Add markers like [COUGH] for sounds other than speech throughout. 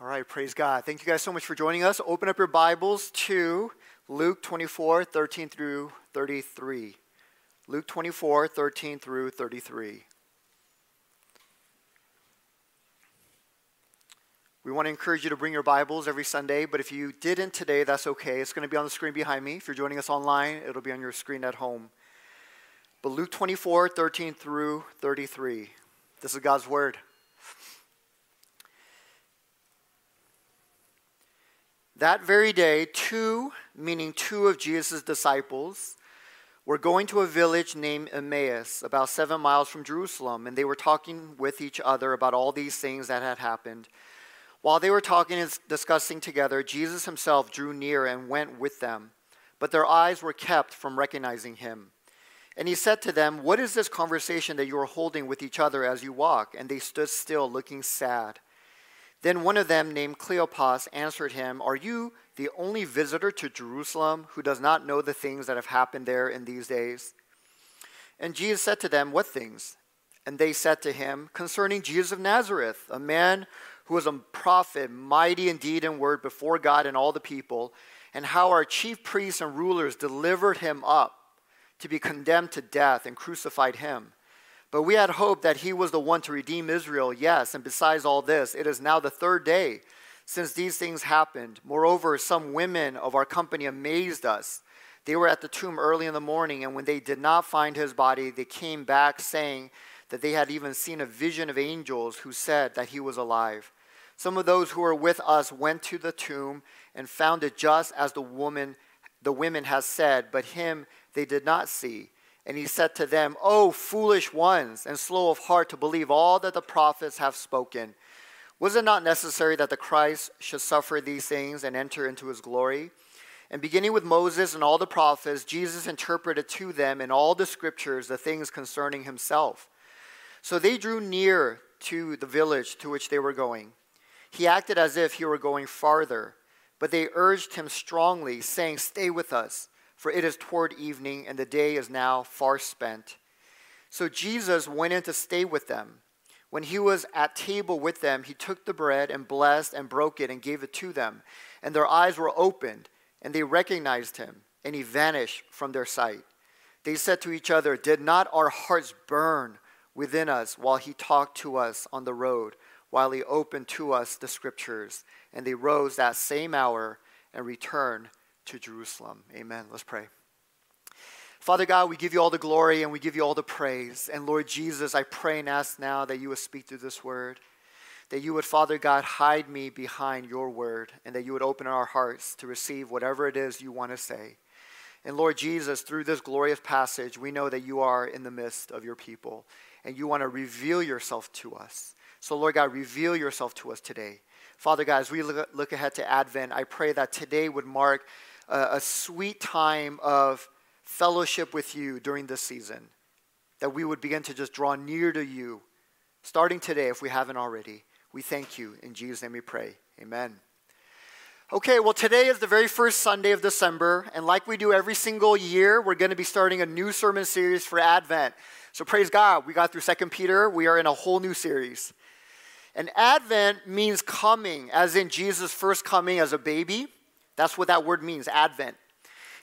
All right, praise God. Thank you guys so much for joining us. Open up your Bibles to Luke 24, 13 through 33. Luke 24, 13 through 33. We want to encourage you to bring your Bibles every Sunday, but if you didn't today, that's okay. It's going to be on the screen behind me. If you're joining us online, it'll be on your screen at home. But Luke 24, 13 through 33. This is God's Word. That very day, two, meaning two of Jesus' disciples, were going to a village named Emmaus, about seven miles from Jerusalem, and they were talking with each other about all these things that had happened. While they were talking and discussing together, Jesus himself drew near and went with them, but their eyes were kept from recognizing him. And he said to them, What is this conversation that you are holding with each other as you walk? And they stood still, looking sad. Then one of them, named Cleopas, answered him, Are you the only visitor to Jerusalem who does not know the things that have happened there in these days? And Jesus said to them, What things? And they said to him, Concerning Jesus of Nazareth, a man who was a prophet, mighty in deed and word before God and all the people, and how our chief priests and rulers delivered him up to be condemned to death and crucified him. But we had hoped that he was the one to redeem Israel, yes, and besides all this, it is now the third day since these things happened. Moreover, some women of our company amazed us. They were at the tomb early in the morning, and when they did not find his body, they came back saying that they had even seen a vision of angels who said that he was alive. Some of those who were with us went to the tomb and found it just as the woman the women has said, but him they did not see. And he said to them, O foolish ones, and slow of heart to believe all that the prophets have spoken. Was it not necessary that the Christ should suffer these things and enter into his glory? And beginning with Moses and all the prophets, Jesus interpreted to them in all the scriptures the things concerning himself. So they drew near to the village to which they were going. He acted as if he were going farther, but they urged him strongly, saying, Stay with us for it is toward evening, and the day is now far spent. So Jesus went in to stay with them. When he was at table with them, he took the bread and blessed and broke it and gave it to them. And their eyes were opened, and they recognized him, and he vanished from their sight. They said to each other, Did not our hearts burn within us while he talked to us on the road, while he opened to us the scriptures? And they rose that same hour and returned to Jerusalem. Amen. Let's pray. Father God, we give you all the glory and we give you all the praise. And Lord Jesus, I pray and ask now that you would speak through this word, that you would, Father God, hide me behind your word, and that you would open our hearts to receive whatever it is you want to say. And Lord Jesus, through this glorious passage, we know that you are in the midst of your people and you want to reveal yourself to us. So, Lord God, reveal yourself to us today. Father God, as we look, ahead to Advent, I pray that today would mark a, a sweet time of fellowship with you during this season. That we would begin to just draw near to you, starting today if we haven't already. We thank you. In Jesus' name we pray. Amen. Okay, well, today is the very first Sunday of December, and like we do every single year, we're going to be starting a new sermon series for Advent. So praise God, we got through Second Peter, we are in a whole new series. And Advent means coming, as in Jesus' first coming as a baby. That's what that word means, Advent.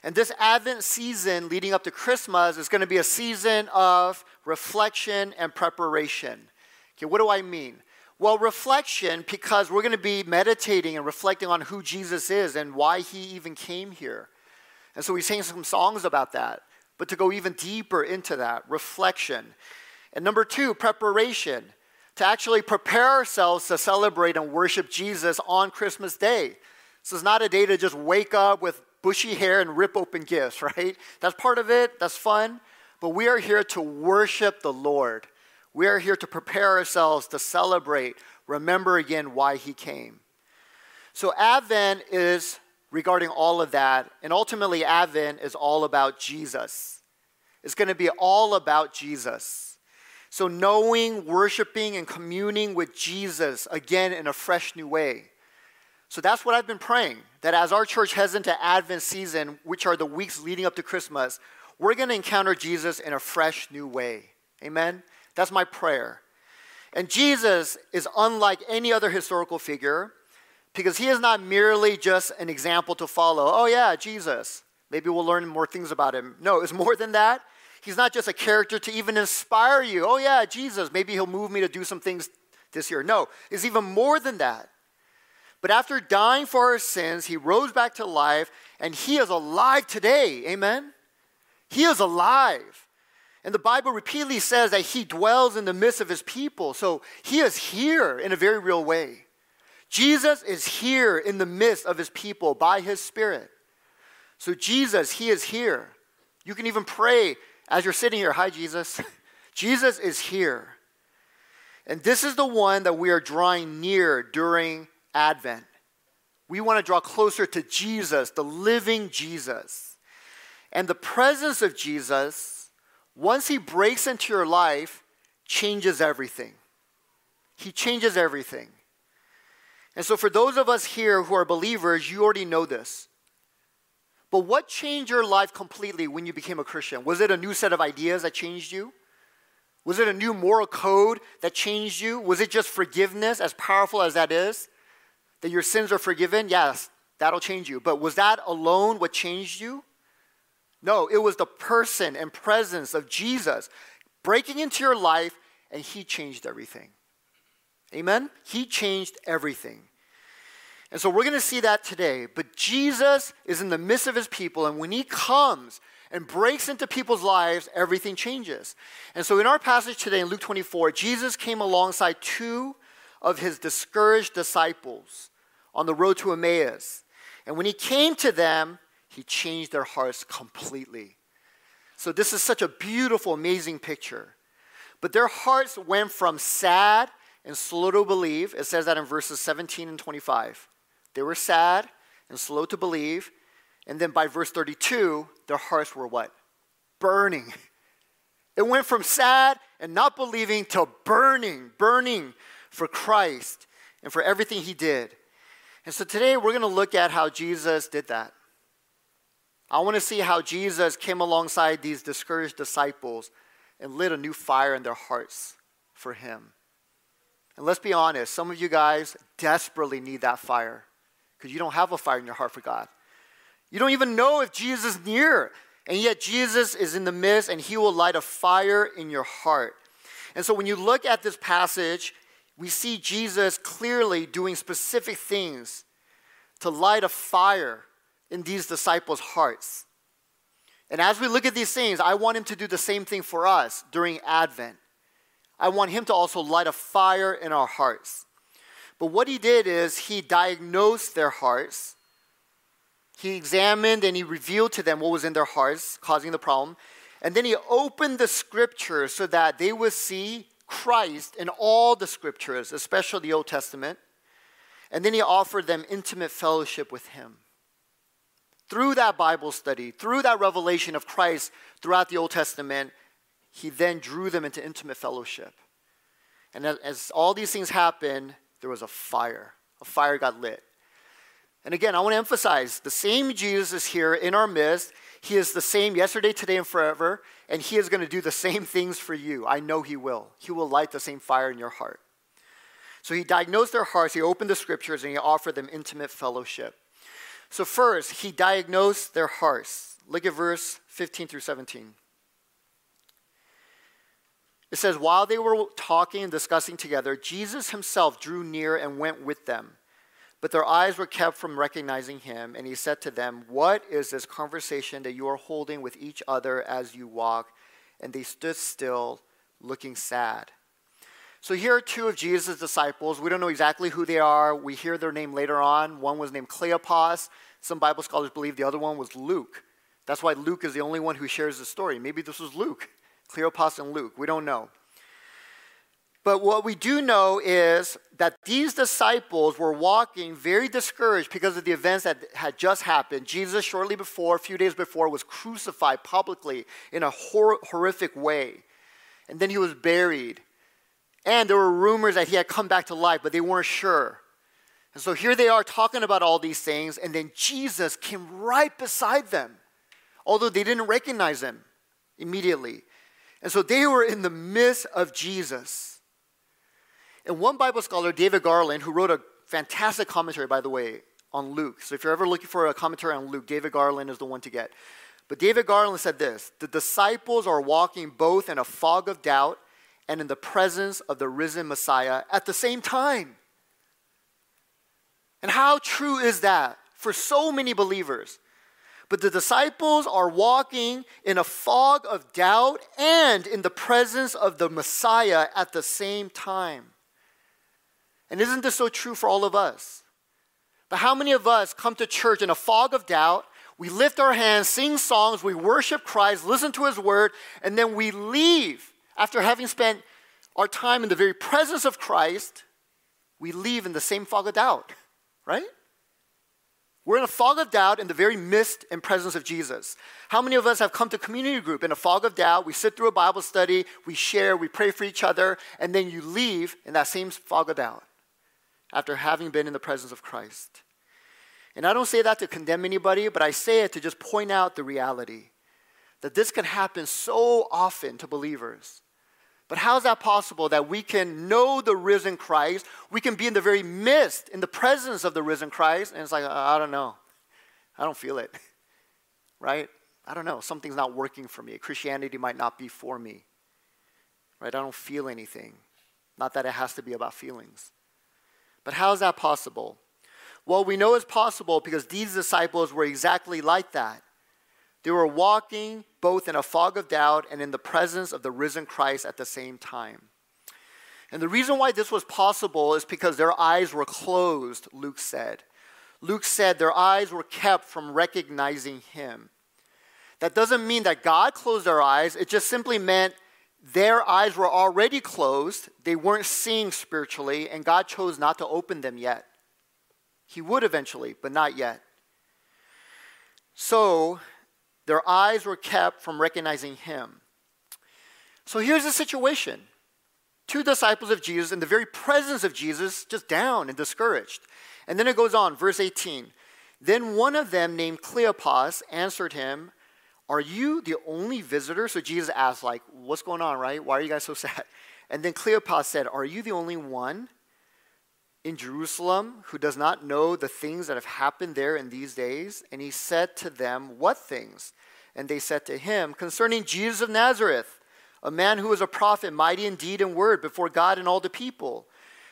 And this Advent season leading up to Christmas is going to be a season of reflection and preparation. Okay, what do I mean? Well, reflection, because we're going to be meditating and reflecting on who Jesus is and why he even came here. And so we sang some songs about that. But to go even deeper into that, reflection. And number two, preparation. To actually prepare ourselves to celebrate and worship Jesus on Christmas Day. This is not a day to just wake up with bushy hair and rip open gifts, [LAUGHS] right? That's part of it, that's fun. But we are here to worship the Lord. We are here to prepare ourselves to celebrate, remember again why He came. So, Advent is regarding all of that, and ultimately, Advent is all about Jesus. It's going to be all about Jesus. So, knowing, worshiping, and communing with Jesus again in a fresh new way. So that's what I've been praying that as our church heads into Advent season, which are the weeks leading up to Christmas, we're going to encounter Jesus in a fresh new way. Amen? That's my prayer. And Jesus is unlike any other historical figure because he is not merely just an example to follow. Oh, yeah, Jesus. Maybe we'll learn more things about him. No, it's more than that. He's not just a character to even inspire you. Oh, yeah, Jesus. Maybe he'll move me to do some things this year. No, it's even more than that. But after dying for our sins, he rose back to life and he is alive today. Amen? He is alive. And the Bible repeatedly says that he dwells in the midst of his people. So he is here in a very real way. Jesus is here in the midst of his people by his Spirit. So, Jesus, he is here. You can even pray as you're sitting here Hi, Jesus. [LAUGHS] Jesus is here. And this is the one that we are drawing near during Advent. We want to draw closer to Jesus, the living Jesus. And the presence of Jesus, once he breaks into your life, changes everything. He changes everything. And so, for those of us here who are believers, you already know this. But what changed your life completely when you became a Christian? Was it a new set of ideas that changed you? Was it a new moral code that changed you? Was it just forgiveness, as powerful as that is? That your sins are forgiven? Yes, that'll change you. But was that alone what changed you? No, it was the person and presence of Jesus breaking into your life, and He changed everything. Amen? He changed everything. And so we're going to see that today. But Jesus is in the midst of his people, and when he comes and breaks into people's lives, everything changes. And so in our passage today in Luke 24, Jesus came alongside two of his discouraged disciples on the road to Emmaus. And when he came to them, he changed their hearts completely. So this is such a beautiful, amazing picture. But their hearts went from sad and slow to believe. It says that in verses 17 and 25. They were sad and slow to believe. And then by verse 32, their hearts were what? Burning. [LAUGHS] It went from sad and not believing to burning, burning for Christ and for everything he did. And so today we're going to look at how Jesus did that. I want to see how Jesus came alongside these discouraged disciples and lit a new fire in their hearts for him. And let's be honest, some of you guys desperately need that fire because you don't have a fire in your heart for God. You don't even know if Jesus is near, and yet Jesus is in the midst and he will light a fire in your heart. And so when you look at this passage, we see Jesus clearly doing specific things to light a fire in these disciples' hearts. And as we look at these things, I want him to do the same thing for us during Advent. I want him to also light a fire in our hearts. But what he did is he diagnosed their hearts. He examined and he revealed to them what was in their hearts causing the problem. And then he opened the scriptures so that they would see Christ in all the scriptures, especially the Old Testament. And then he offered them intimate fellowship with him. Through that Bible study, through that revelation of Christ throughout the Old Testament, he then drew them into intimate fellowship. And as, all these things happened, there was a fire. A fire got lit. And again, I want to emphasize the same Jesus is here in our midst. He is the same yesterday, today, and forever. And He is going to do the same [LAUGHS] things for you. I know He will. He will light the same fire in your heart. So He diagnosed their hearts, He opened the scriptures, and He offered them intimate fellowship. So, first, He diagnosed their hearts. Look at verse 15 through 17. It says, While they were talking and discussing together, Jesus himself drew near and went with them. But their eyes were kept from recognizing him, and he said to them, What is this conversation that you are holding with each other as you walk? And they stood still, looking sad. So here are two of Jesus' disciples. We don't know exactly who they are. We hear their name later on. One was named Cleopas. Some Bible scholars believe the other one was Luke. That's why Luke is the only one who shares the story. Maybe this was Luke. Cleopas and Luke. We don't know. But what we do know is that these disciples were walking very discouraged because of the events that had just happened. Jesus, shortly before, a few days before, was crucified publicly in a hor- horrific way. And then he was buried. And there were rumors that he had come back to life, but they weren't sure. And so here they are talking about all these things, and then Jesus came right beside them, although they didn't recognize him immediately. And so they were in the midst of Jesus. And one Bible scholar, David Garland, who wrote a fantastic commentary, by the way, on Luke. So if you're ever looking for a commentary on Luke, David Garland is the one to get. But David Garland said this The disciples are walking both in a fog of doubt and in the presence of the risen Messiah at the same time. And how true is that for so many believers? But the disciples are walking in a fog of doubt and in the presence of the Messiah at the same time. And isn't this so true for all of us? But how many of us come to church in a fog of doubt? We lift our hands, sing songs, we worship Christ, listen to his word, and then we leave after having spent our time in the very presence of Christ. We leave in the same fog of doubt, right? We're in a fog of doubt in the very midst and presence of Jesus. How many of us have come to community group in a fog of doubt? We sit through a Bible study, we share, we pray for each other, and then you leave in that same fog of doubt after having been in the presence of Christ. And I don't say that to condemn anybody, but I say it to just point out the reality that this can happen so often to believers. But how is that possible that we can know the risen Christ? We can be in the very midst, in the presence of the risen Christ, and it's like, I don't know. I don't feel it. [LAUGHS] Right? I don't know. Something's not working for me. Christianity might not be for me. Right? I don't feel anything. Not that it has to be about feelings. But how is that possible? Well, we know it's possible because these disciples were exactly like that. They were walking both in a fog of doubt and in the presence of the risen Christ at the same time. And the reason why this was possible is because their eyes were closed, Luke said. Luke said their eyes were kept from recognizing him. That doesn't mean that God closed their eyes, it just simply meant their eyes were already closed, they weren't seeing spiritually, and God chose not to open them yet. He would eventually, but not yet. So, their eyes were kept from recognizing him. So here's the situation two disciples of Jesus in the very presence of Jesus, just down and discouraged. And then it goes on, verse 18. Then one of them, named Cleopas, answered him, Are you the only visitor? So Jesus asked, like, what's going on, right? Why are you guys so [LAUGHS] sad? And then Cleopas said, Are you the only one in Jerusalem who does not know the things that have happened there in these days? And he said to them, What things? And they said to him, Concerning Jesus of Nazareth, a man who was a prophet, mighty in deed and word before God and all the people,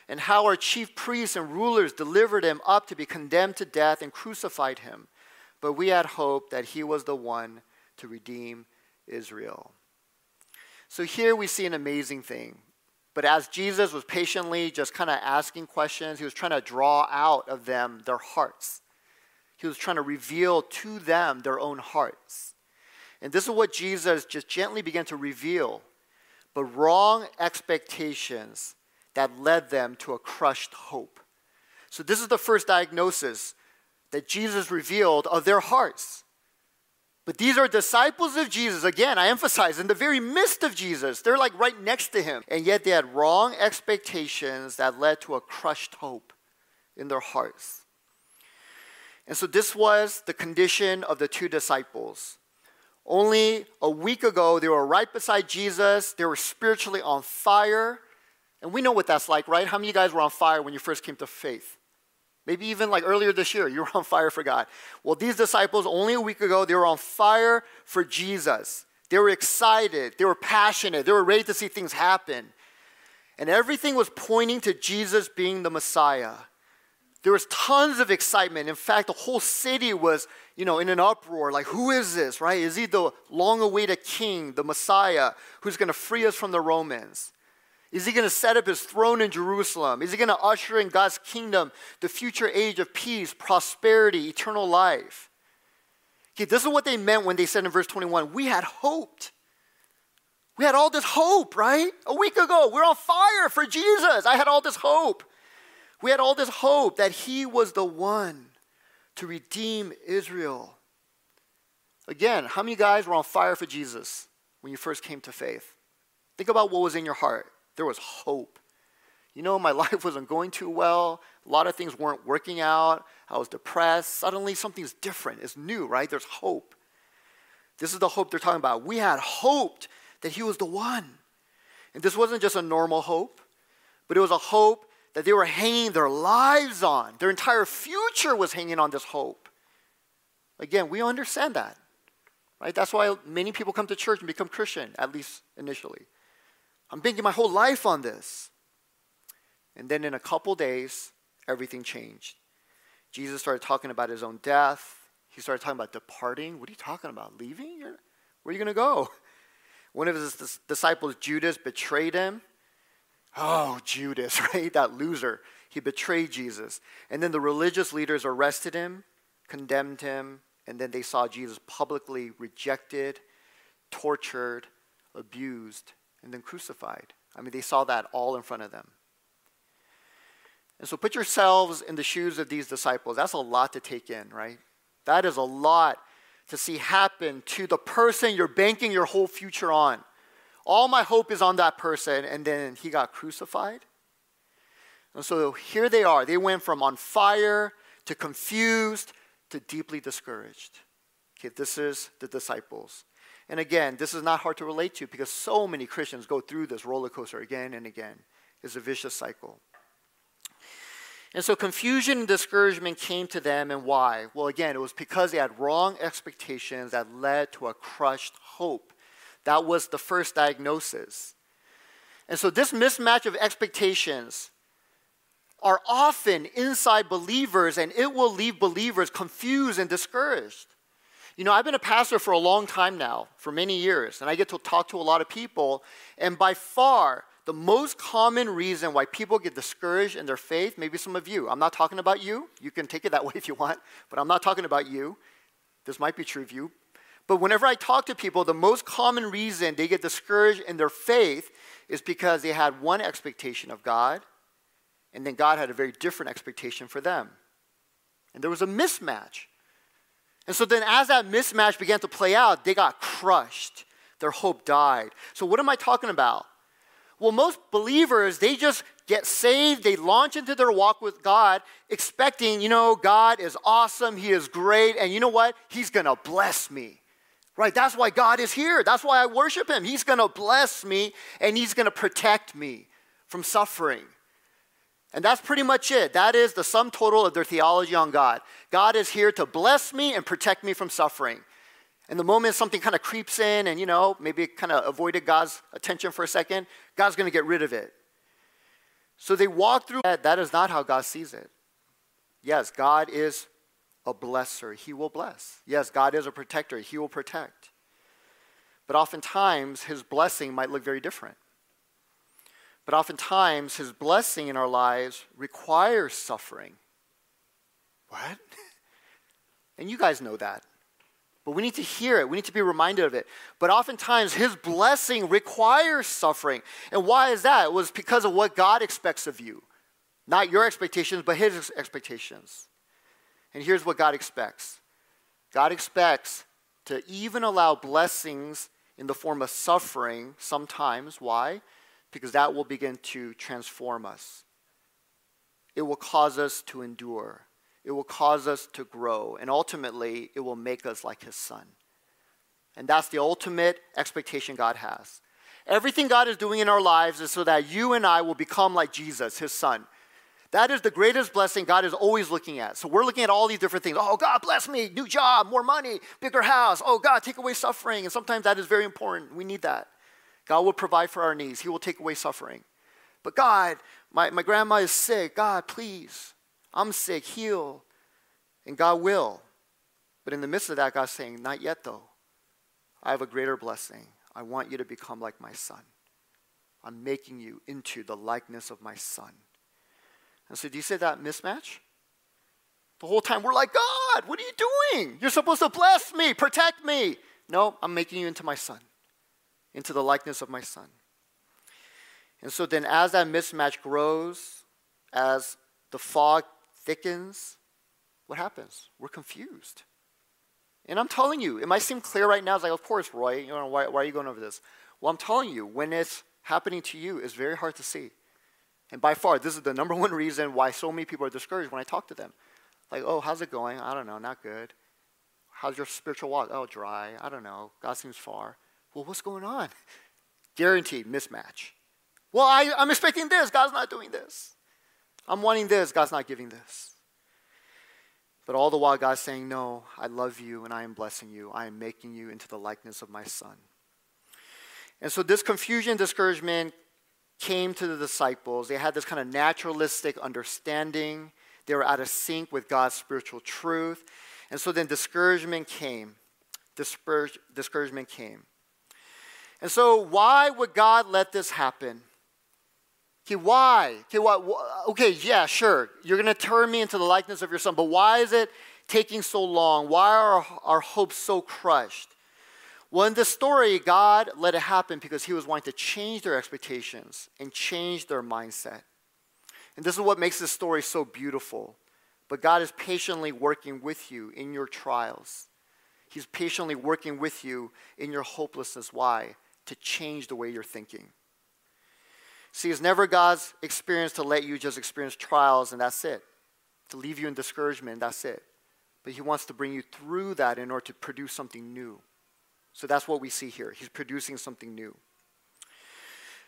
and how our chief priests and rulers delivered him up to be condemned to death and crucified him. But we had hoped that he was the one to redeem Israel. So here we see an amazing thing. But as Jesus was patiently just kind of asking questions, he was trying to draw out of them their hearts. He was trying to reveal to them their own hearts. And this is what Jesus just gently began to reveal but wrong expectations that led them to a crushed hope. So, this is the first diagnosis that Jesus revealed of their hearts. But these are disciples of Jesus. Again, I emphasize, in the very midst of Jesus. They're like right next to him. And yet they had wrong expectations that led to a crushed hope in their hearts. And so this was the condition of the two disciples. Only a week ago, they were right beside Jesus. They were spiritually on fire. And we know what that's like, right? How many of you guys were on fire when you first came to faith? Maybe even like earlier this year, you were on fire for God. Well, these disciples, only a week ago, they were on fire for Jesus. They were excited, they were passionate, they were ready to see things happen. And everything was pointing to Jesus being the Messiah. There was tons of excitement. In fact, the whole city was, you know, in an uproar. Like, who is this, right? Is he the long awaited king, the Messiah, who's going to free us from the Romans? Is he going to set up his throne in Jerusalem? Is he going to usher in God's kingdom, the future age of peace, prosperity, eternal life? Okay, this is what they meant when they said in verse 21 We had hoped. We had all this hope, right? A week ago, we're on fire for Jesus. I had all this hope. We had all this hope that he was the one to redeem Israel. Again, how many guys were on fire for Jesus when you first came to faith? Think about what was in your heart. There was hope. You know, my [LAUGHS] life wasn't going too well. A lot of things weren't working out. I was depressed. Suddenly, something's different. It's new, right? There's hope. This is the hope they're talking about. We had hoped that He was the one. And this wasn't just a normal hope, but it was a hope that they were hanging their lives on. Their entire future was hanging on this hope. Again, we understand that. Right? That's why many people come to church and become Christian, at least initially. I'm banking my whole life on this. And then in a couple days, everything changed. Jesus started talking about his own death. He started talking about departing. What are you talking about? Leaving? Where are you going to go? [LAUGHS] One of his disciples, Judas, betrayed him. Oh, Judas, [LAUGHS] right? That loser. He betrayed Jesus. And then the religious leaders arrested him, condemned him, and then they saw Jesus publicly rejected, tortured, abused, and then crucified. I mean, they saw that all in front of them. And so put yourselves in the shoes of these disciples. That's a lot to take in, right? That is a lot to see happen to the person you're banking your whole future on. All my hope is on that person, and then he got crucified. And so here they are. They went from on fire to confused to deeply discouraged. Okay, this is the disciples. And again, this is not hard to relate to because so many Christians go through this roller coaster again and again. It's a vicious cycle. And so confusion and discouragement came to them, and why? Well, again, it was because they had wrong expectations that led to a crushed hope. That was the first diagnosis. And so, this mismatch of expectations are often inside believers, and it will leave believers confused and discouraged. You know, I've been a pastor for a long time now, for many years, and I get to talk to a lot of people, and by far, the most common reason why people get discouraged in their faith, maybe some of you, I'm not talking about you. You can take it that [LAUGHS] way if you want, but I'm not talking about you. This might be true of you. But whenever I talk to people, the most common reason they get discouraged in their faith is because they had one expectation of God and then God had a very different expectation for them. And there was a mismatch. And so then, as that mismatch began to play out, they got crushed. Their hope died. So, what am I talking about? Well, most believers, they just get saved, they launch into their walk with God, expecting, you know, God is awesome, He is great, and you know what? He's gonna bless me. Right? That's why God is here. That's why I worship Him. He's gonna bless me and He's gonna protect me from suffering. And that's pretty much it. That is the sum total of their theology on God. God is here to bless me and protect me from suffering. And the moment something kind of creeps in and, you know, maybe kind of avoided God's attention for a second, God's going to get rid of it. So they walk through that. That is not how God sees it. Yes, God is a blesser. He will bless. Yes, God is a protector. He will protect. But oftentimes, his blessing might look very different. But oftentimes, his blessing in our lives requires suffering. What? [LAUGHS] and you guys know that. But we need to hear it. We need to be reminded of it. But oftentimes, his blessing requires suffering. And why is that? It was because of what God expects of you. Not your expectations, but his expectations. And here's what God expects God expects to even allow blessings in the form of suffering sometimes. Why? Because that will begin to transform us. It will cause us to endure. It will cause us to grow. And ultimately, it will make us like His Son. And that's the ultimate expectation God has. Everything God is doing in our lives is so that you and I will become like Jesus, His Son. That is the greatest blessing God is always looking at. So we're looking at all these different things. Oh, God, bless me, new job, more money, bigger house. Oh, God, take away suffering. And sometimes that is very important. We need that. God will provide for our needs, He will take away suffering. But God, my, my grandma is sick. God, please, I'm sick, heal. And God will. But in the midst of that, God's saying, Not yet, though. I have a greater blessing. I want you to become like my son. I'm making you into the likeness of my son. And so, do you see that mismatch? The whole time we're like, God, what are you doing? You're supposed to bless me, protect me. No, I'm making you into my son into the likeness of my son. And so then, as that mismatch grows, as the fog thickens, what happens? We're confused. And I'm telling you, it might seem clear right now. It's like, of course, Roy, you know, why, why are you going over this? Well, I'm telling you, when it's happening to you, it's very hard to see. And by far, this is the number [LAUGHS] one reason why so many people are discouraged when I talk to them. Like, oh, how's it going? I don't know, not good. How's your spiritual walk? Oh, dry. I don't know. God seems far. Well, what's going on? Guaranteed mismatch. Well, I, I'm expecting this. God's not doing this. I'm wanting this, God's not giving this. But all the while, God's saying, No, I love you and I am blessing you. I am making you into the likeness of my son. And so this confusion, discouragement came to the disciples. They had this kind of naturalistic understanding. They were out of sync with God's spiritual truth. And so then discouragement came. discouragement came. And so, why would God let this happen? Okay, why? Okay, why, okay, yeah, sure. You're going to turn me into the likeness of your son, but why is it taking so long? Why are our hopes so crushed? Well, in this story, God let it happen because He was wanting to change their expectations and change their mindset. And this is what makes this story so beautiful. But God is patiently working with you in your trials. He's patiently working with you in your hopelessness. Why? To change the way you're thinking. See, it's never God's experience to let you just experience trials and that's it, to leave you in discouragement, that's it. But He wants to bring you through that in order to produce something new. So that's what we see here. He's producing something new.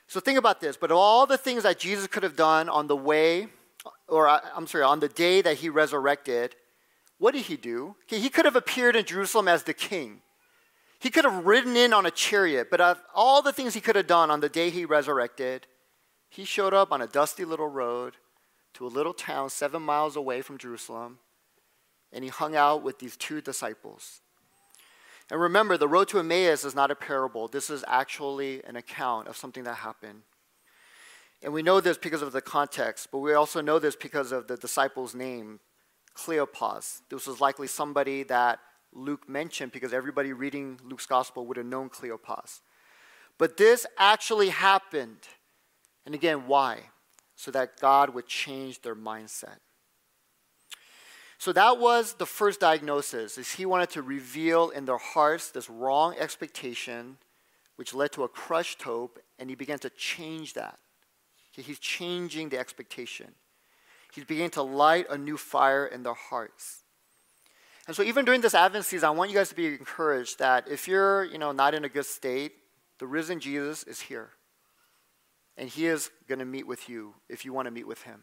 So think about this. But all the things that Jesus could have done on the way, or uh, I'm sorry, on the day that he resurrected, what did he do? He could have appeared in Jerusalem as the king. He could have ridden in on a chariot, but of all the things he could have done on the day he resurrected, he showed up on a dusty little road to a little town seven miles away from Jerusalem, and he hung out with these two disciples. And remember, the road to Emmaus is not a parable. This is actually an account of something that happened. And we know this because of the context, but we also know this because of the disciple's name, Cleopas. This was likely somebody that Luke mentioned because everybody reading Luke's gospel would have known Cleopas. But this actually happened. And again, why? So that God would change their mindset. So that was the first diagnosis, is he wanted to reveal in their hearts this wrong expectation, which led to a crushed hope, and he began to change that. He's changing the expectation. He's beginning to light a new fire in their hearts. And so even during this Advent season, I want you guys to be encouraged that if you're, you know, not in a good state, the risen Jesus is here. And he is going to meet with you if you want to meet with him.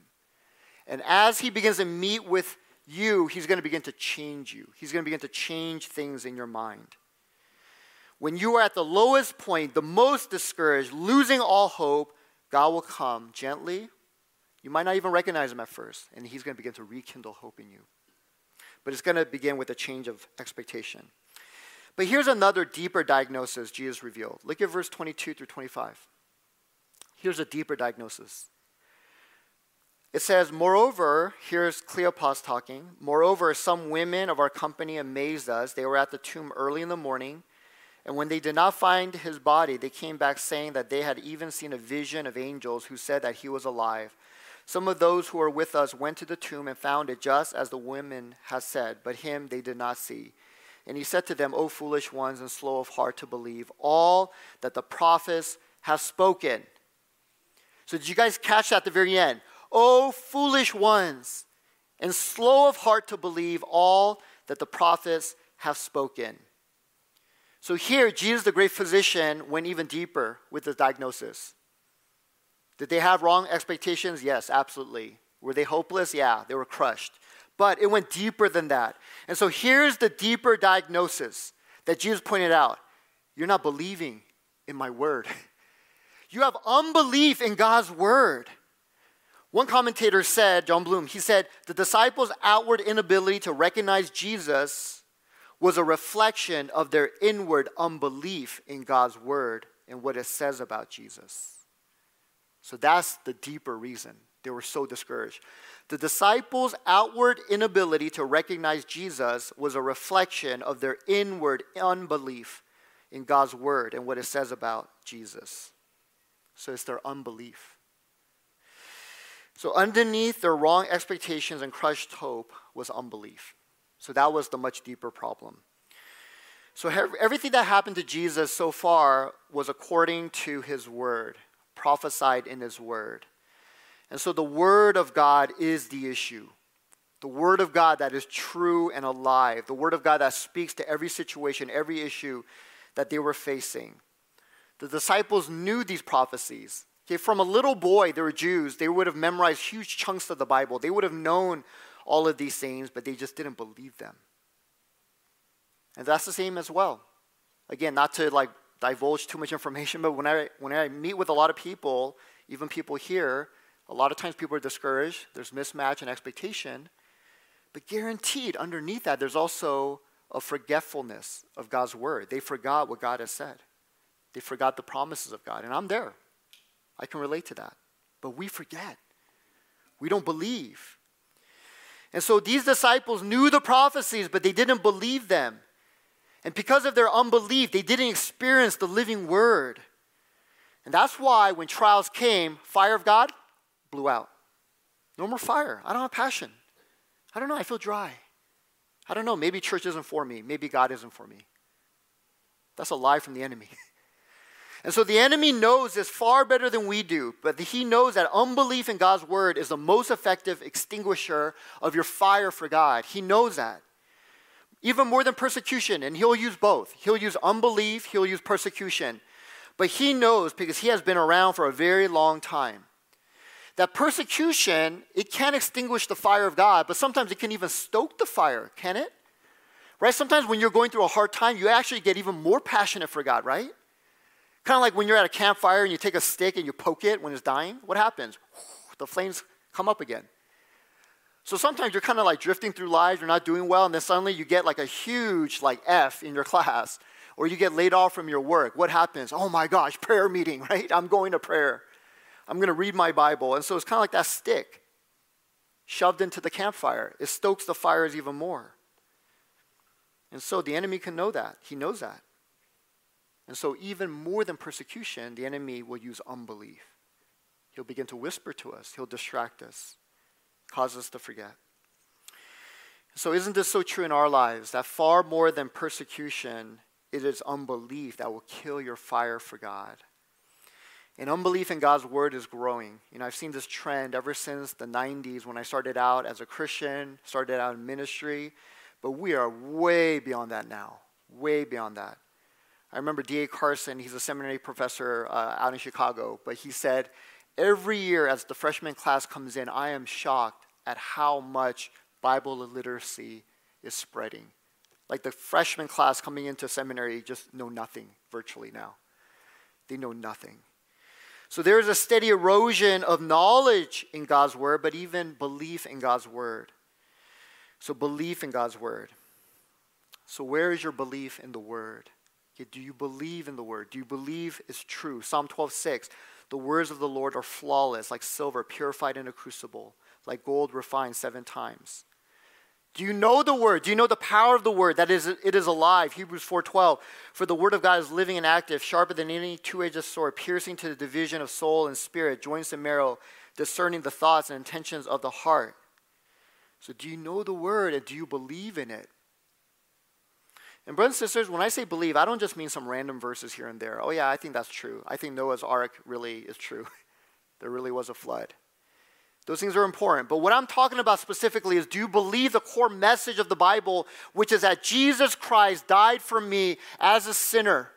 And as he begins to meet with you, he's going to begin to change you. He's going to begin to change things in your mind. When you are at the lowest point, the most discouraged, losing all hope, God will come gently. You might not even recognize him at first, and he's going to begin to rekindle hope in you. But it's going to begin with a change of expectation. But here's another deeper diagnosis Jesus revealed. Look at verse 22 through 25. Here's a deeper diagnosis. It says, Moreover, here's Cleopas talking. Moreover, some women of our company amazed us. They were at the tomb early in the morning, and when they did not find his body, they came back saying that they had even seen a vision of angels who said that he was alive. Some of those who were with us went to the tomb and found it just as the women had said, but him they did not see. And he said to them, O foolish ones and slow of heart to believe all that the prophets have spoken. So, did you guys catch that at the very end? Oh, foolish ones, and slow of heart to believe all that the prophets have spoken. So, here, Jesus, the great physician, went even deeper with the diagnosis. Did they have wrong expectations? Yes, absolutely. Were they hopeless? Yeah, they were crushed. But it went deeper than that. And so, here's the deeper diagnosis that Jesus pointed out You're not believing in my word. [LAUGHS] You have unbelief in God's word. One commentator said, Jon Bloom, he said, the disciples' outward inability to recognize Jesus was a reflection of their inward unbelief in God's word and what it says about Jesus. So that's the deeper reason they were so discouraged. The disciples' outward inability to recognize Jesus was a reflection of their inward unbelief in God's word and what it says about Jesus. So it's their unbelief. So underneath their wrong expectations and crushed hope was unbelief. So that was the much deeper problem. So everything that happened to Jesus so far was according to his word, prophesied in his word. And so the word of God is the issue. The word of God that is true and alive. The word of God that speaks to every situation, every issue that they were facing. The disciples knew these prophecies, Okay, from a little boy, they were Jews. They would have memorized huge chunks of the Bible. They would have known all of these things, but they just didn't believe them. And that's the same as well. Again, not to like divulge too much information, but when I when I meet with a lot of people, even people here, a lot of times people are discouraged. There's mismatch and expectation. But guaranteed, underneath that, there's also a forgetfulness of God's word. They forgot what God has said. They forgot the promises of God. And I'm there. I can relate to that. But we forget. We don't believe. And so these disciples knew the prophecies, but they didn't believe them. And because of their unbelief, they didn't experience the living word. And that's why when trials came, fire of God blew out. No more fire. I don't have passion. I don't know. I feel dry. I don't know. Maybe church isn't for me. Maybe God isn't for me. That's a lie from the enemy. [LAUGHS] And so the enemy knows this far better than we do, but he knows that unbelief in God's word is the most effective extinguisher of your fire for God. He knows that. Even more than persecution, and he'll use both. He'll use unbelief, he'll use persecution. But he knows, because he has been around for a very long time, that persecution, it can't extinguish the fire of God, but sometimes it can even stoke the fire, can it? Right? Sometimes when you're going through a hard time, you actually get even more passionate for God, right? Kind of like when you're at a campfire and you take a stick and you poke it when it's dying. What happens? The flames come up again. So sometimes you're kind of like drifting through life, you're not doing well, and then suddenly you get like a huge like F in your [LAUGHS] class, or you get laid off from your work. What happens? Oh my gosh, [LAUGHS] prayer meeting, right? I'm going to prayer. I'm going to read my Bible. And so it's kind of like that stick shoved into the campfire. It stokes the fires even more. And so the enemy can know that. He knows that. And so, even more than persecution, the enemy will use unbelief. He'll begin to whisper to us, he'll distract us, cause us to forget. So, isn't this so true in our lives that far more than persecution, it is unbelief that will kill your fire for God? And unbelief in God's word is growing. You know, I've seen this trend ever since the 90s when I started out as a Christian, started out in ministry, but we are way beyond that now, way beyond that. I remember D.A. Carson, he's a seminary professor uh, out in Chicago, but he said, Every year as the freshman class comes in, I am shocked at how much Bible illiteracy is spreading. Like the freshman class coming into seminary just know nothing virtually now. They know nothing. So there is a steady erosion of knowledge in God's word, but even belief in God's word. So belief in God's word. So where is your belief in the word? Do you believe in the word? Do you believe it's true? Psalm 12, 6. The words of the Lord are flawless, like silver purified in a crucible, like gold refined seven times. Do you know the word? Do you know the power of the word that is it is alive? Hebrews 4:12. For the word of God is living and active, sharper than any two-edged sword, piercing to the division of soul and spirit, joints and marrow, discerning the thoughts and intentions of the heart. So do you know the word and do you believe in it? And brothers and sisters, when I say believe, I don't just mean some random verses here and there. Oh, yeah, I think that's true. I think Noah's ark really is true. [LAUGHS] there really was a flood. Those things are important. But what I'm talking about specifically is do you believe the core message of the Bible, which is that Jesus Christ died for me as a sinner?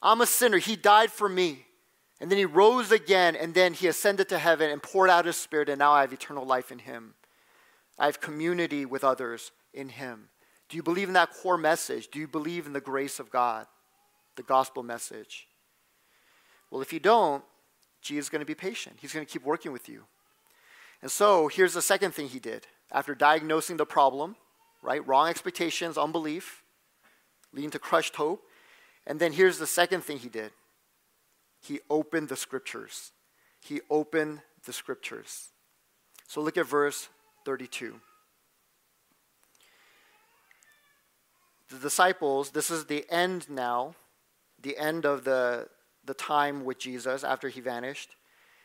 I'm a sinner. He died for me. And then he rose again, and then he ascended to heaven and poured out his spirit, and now I have eternal life in him. I have community with others in him. Do you believe in that core message? Do you believe in the grace of God, the gospel message? Well, if you don't, Jesus is going to be patient. He's going to keep working with you. And so here's the second thing he did. After diagnosing the problem, right? Wrong expectations, unbelief, leading to crushed hope. And then here's the second thing he did he opened the scriptures. He opened the scriptures. So look at verse 32. the disciples, this is the end now, the end of the, the time with Jesus after he vanished.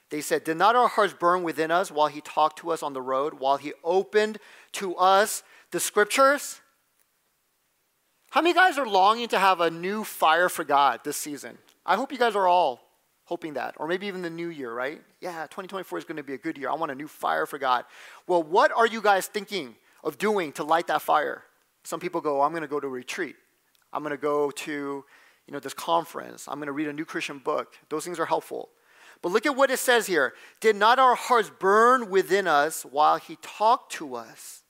They said, Did not our hearts burn within us while he talked to us on the road, while he opened to us the scriptures? How many guys are longing to have a new fire for God this season? I hope you guys are all hoping that, or maybe even the new year, right? Yeah, 2024 is going to be a good year. I want a new fire for God. Well, what are you guys thinking of doing to light that fire? Some people go, I'm going to go to a retreat. I'm going to go to you know, this conference. I'm going to read a new Christian book. Those things are helpful. But look at what it says here. Did not our hearts burn within us while he talked to us,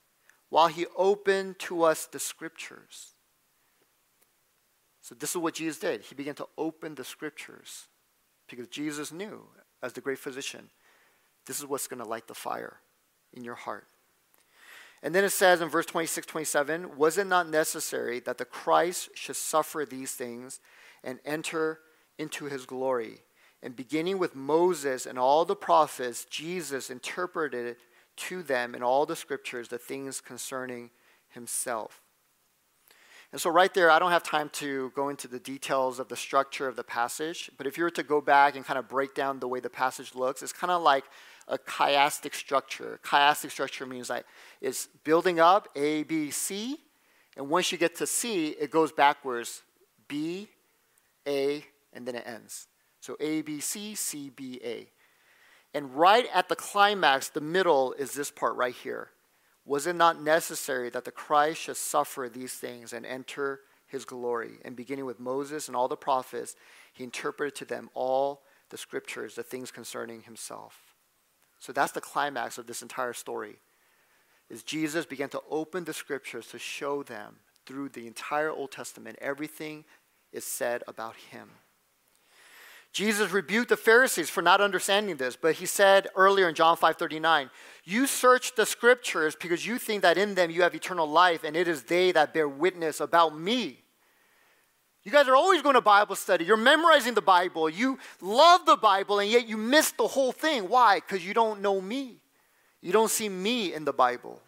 while he opened to us the scriptures? So, this is what Jesus did. He began to open the scriptures because Jesus knew, as the great physician, this is what's going to light the fire in your heart. And then it says in verse 26, 27, was it not necessary that the Christ should suffer these things and enter into his glory? And beginning with Moses and all the prophets, Jesus interpreted to them in all the scriptures the things concerning himself. And so, right there, I don't have time to go into the details of the structure of the passage, but if you were to go back and kind of break down the way the passage looks, it's kind of like a chiastic structure. Chiastic structure means like it's building up A, B, C, and once you get to C, it goes backwards B, A, and then it ends. So A, B, C, C, B, A. And right at the climax, the middle is this part right here. Was it not necessary that the Christ should suffer these things and enter his glory? And beginning with Moses and all the prophets, he interpreted to them all the scriptures, the things concerning himself. So that's the climax of this entire story. Is Jesus began to open the scriptures to show them through the entire Old Testament everything is said about him. Jesus rebuked the Pharisees for not understanding this, but he said earlier in John 5:39, "You search the scriptures because you think that in them you have eternal life, and it is they that bear witness about me." You guys are always going to Bible study. You're memorizing the Bible. You love the Bible, and yet you miss the whole thing. Why? Because you don't know me. You don't see me in the Bible.